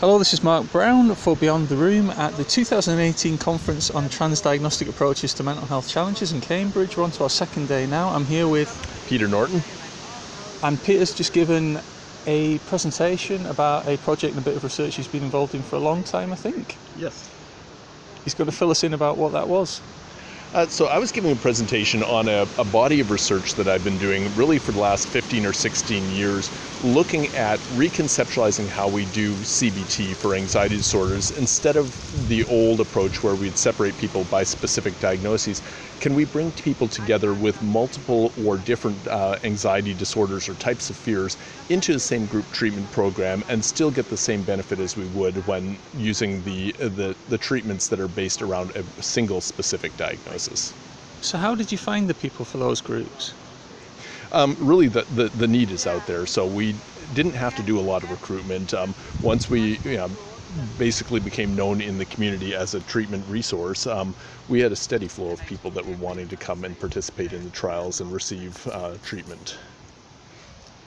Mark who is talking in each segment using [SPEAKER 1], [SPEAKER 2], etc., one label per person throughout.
[SPEAKER 1] Hello, this is Mark Brown for Beyond the Room at the 2018 conference on transdiagnostic approaches to mental health challenges in Cambridge. We're on to our second day now. I'm here with
[SPEAKER 2] Peter Norton.
[SPEAKER 1] And Peter's just given a presentation about a project and a bit of research he's been involved in for a long time, I think.
[SPEAKER 2] Yes.
[SPEAKER 1] He's going to fill us in about what that was.
[SPEAKER 2] Uh, so I was giving a presentation on a, a, body of research that I've been doing really for the last 15 or 16 years, looking at reconceptualizing how we do CBT for anxiety disorders instead of the old approach where we'd separate people by specific diagnoses. Can we bring people together with multiple or different uh, anxiety disorders or types of fears into the same group treatment program and still get the same benefit as we would when using the the, the treatments that are based around a single specific diagnosis?
[SPEAKER 1] So, how did you find the people for those groups?
[SPEAKER 2] Um, really, the, the, the, need is out there. So, we didn't have to do a lot of recruitment. Um, once we you know, basically became known in the community as a treatment resource, um, we had a steady flow of people that were wanting to come and participate in the trials and receive uh, treatment.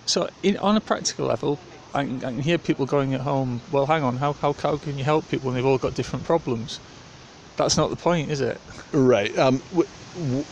[SPEAKER 1] So, in, on a practical level, I can, I can, hear people going at home, well, hang on, how, how, how can you help people when they've all got different problems? That's not the point, is it?
[SPEAKER 2] Right. Um, w- w-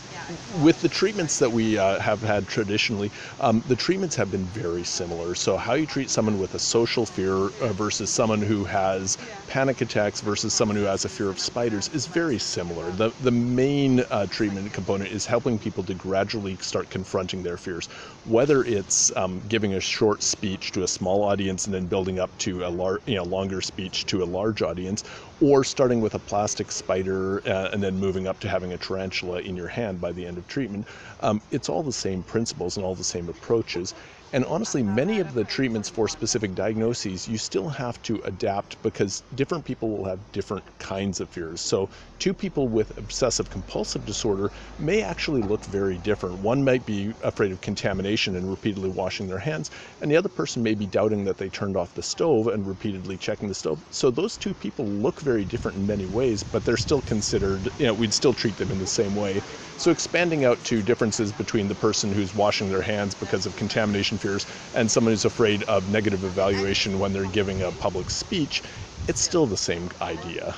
[SPEAKER 2] with the treatments that we uh, have had traditionally, um, the treatments have been very similar. So, how you treat someone with a social fear uh, versus someone who has panic attacks versus someone who has a fear of spiders is very similar. The, the main uh, treatment component is helping people to gradually start confronting their fears, whether it's um, giving a short speech to a small audience and then building up to a lar- you know, longer speech to a large audience, or starting with a plastic spider uh, and then moving up to having a tarantula in your hand by the end of treatment. Um, it's all the same principles and all the same approaches. And honestly, many of the treatments for specific diagnoses, you still have to adapt because different people will have different kinds of fears. So, two people with obsessive compulsive disorder may actually look very different. One might be afraid of contamination and repeatedly washing their hands, and the other person may be doubting that they turned off the stove and repeatedly checking the stove. So, those two people look very different in many ways, but they're still considered, you know, we'd still treat them in the same way. So, expanding out to differences between the person who's washing their hands because of contamination fears and someone who's afraid of negative evaluation when they're giving a public speech, it's still the same idea.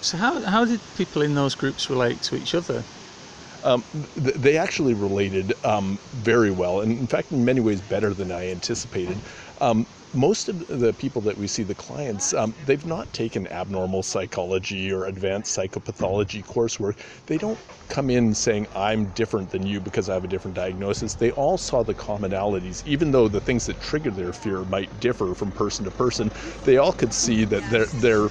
[SPEAKER 1] So, how, how did people in those groups relate to each other?
[SPEAKER 2] Um, th- they actually related um, very well, and in fact, in many ways, better than I anticipated. Um, most of the people that we see, the clients, um, they've not taken abnormal psychology or advanced psychopathology coursework. They don't come in saying, I'm different than you because I have a different diagnosis. They all saw the commonalities, even though the things that trigger their fear might differ from person to person. They all could see that their, their,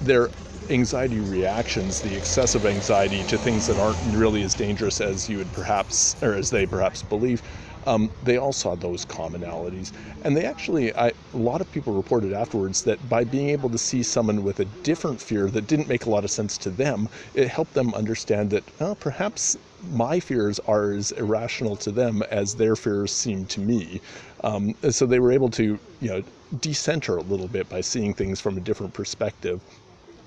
[SPEAKER 2] their anxiety reactions, the excessive anxiety to things that aren't really as dangerous as you would perhaps, or as they perhaps believe, um, they all saw those commonalities. And they actually, I, a lot of people reported afterwards that by being able to see someone with a different fear that didn't make a lot of sense to them, it helped them understand that well, perhaps my fears are as irrational to them as their fears seem to me. Um, so they were able to, you know, decenter a little bit by seeing things from a different perspective.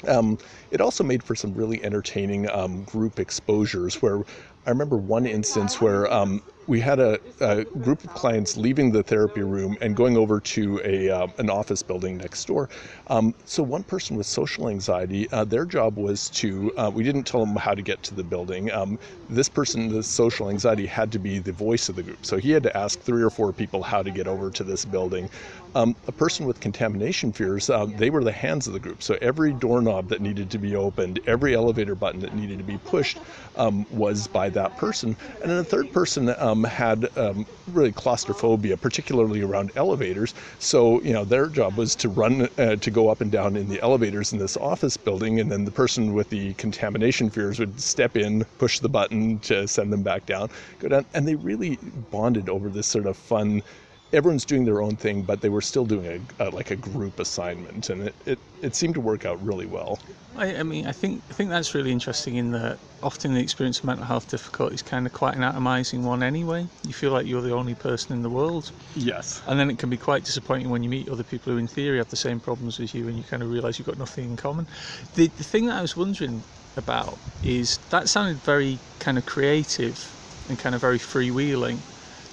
[SPEAKER 2] Um, it also made for some really entertaining um, group exposures where I remember one instance where um, we had a, a, group of clients leaving the therapy room and going over to a uh, an office building next door. Um, so one person with social anxiety, uh, their job was to uh, we didn't tell them how to get to the building. Um, this person, the social anxiety, had to be the voice of the group, so he had to ask three or four people how to get over to this building. Um, a person with contamination fears, uh, they were the hands of the group. So every doorknob that needed to be opened, every elevator button that needed to be pushed, um, was by that person. And then a third person um, had um, really claustrophobia, particularly around elevators. So you know their job was to run uh, to go up and down in the elevators in this office building, and then the person with the contamination fears would step in, push the button to send them back down, go down, and they really bonded over this sort of fun everyone's doing their own thing, but they were still doing a, a like a group assignment, and it, it, it seemed to work out really well.
[SPEAKER 1] I, I, mean, I think I think that's really interesting in that often the experience of mental health difficulty is kind of quite an atomizing one anyway. You feel like you're the only person in the world.
[SPEAKER 2] Yes.
[SPEAKER 1] And then it can be quite disappointing when you meet other people who, in theory, have the same problems as you, and you kind of realise you've got nothing in common. The, the thing that I was wondering about is that sounded very kind of creative and kind of very freewheeling,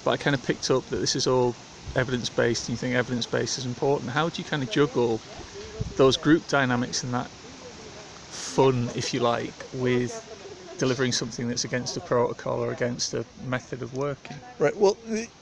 [SPEAKER 1] but I kind of picked up that this is all evidence based and you think evidence based is important, how do you kind of juggle those group dynamics and that fun, if you like, with delivering something that's against a protocol or against a method of working.
[SPEAKER 2] Right. Well,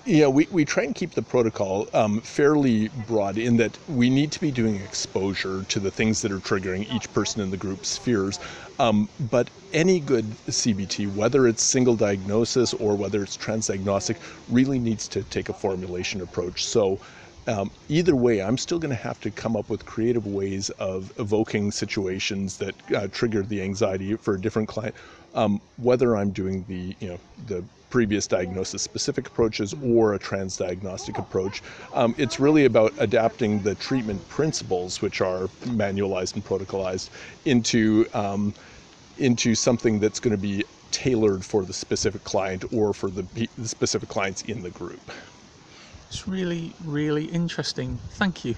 [SPEAKER 2] know, we, we try and keep the protocol um, fairly broad in that we need to be doing exposure to the things that are triggering each person in the group's fears. Um, but any good CBT, whether it's single diagnosis or whether it's transdiagnostic, really needs to take a formulation approach. So um, either way, I'm still going to have to come up with creative ways of evoking situations that uh, trigger the anxiety for a different client. Um, whether I'm doing the you know the previous diagnosis specific approaches or a transdiagnostic approach, um, it's really about adapting the treatment principles, which are manualized and protocolized, into um, into something that's going to be tailored for the specific client or for the, the specific clients in the group.
[SPEAKER 1] It's really, really interesting. Thank you.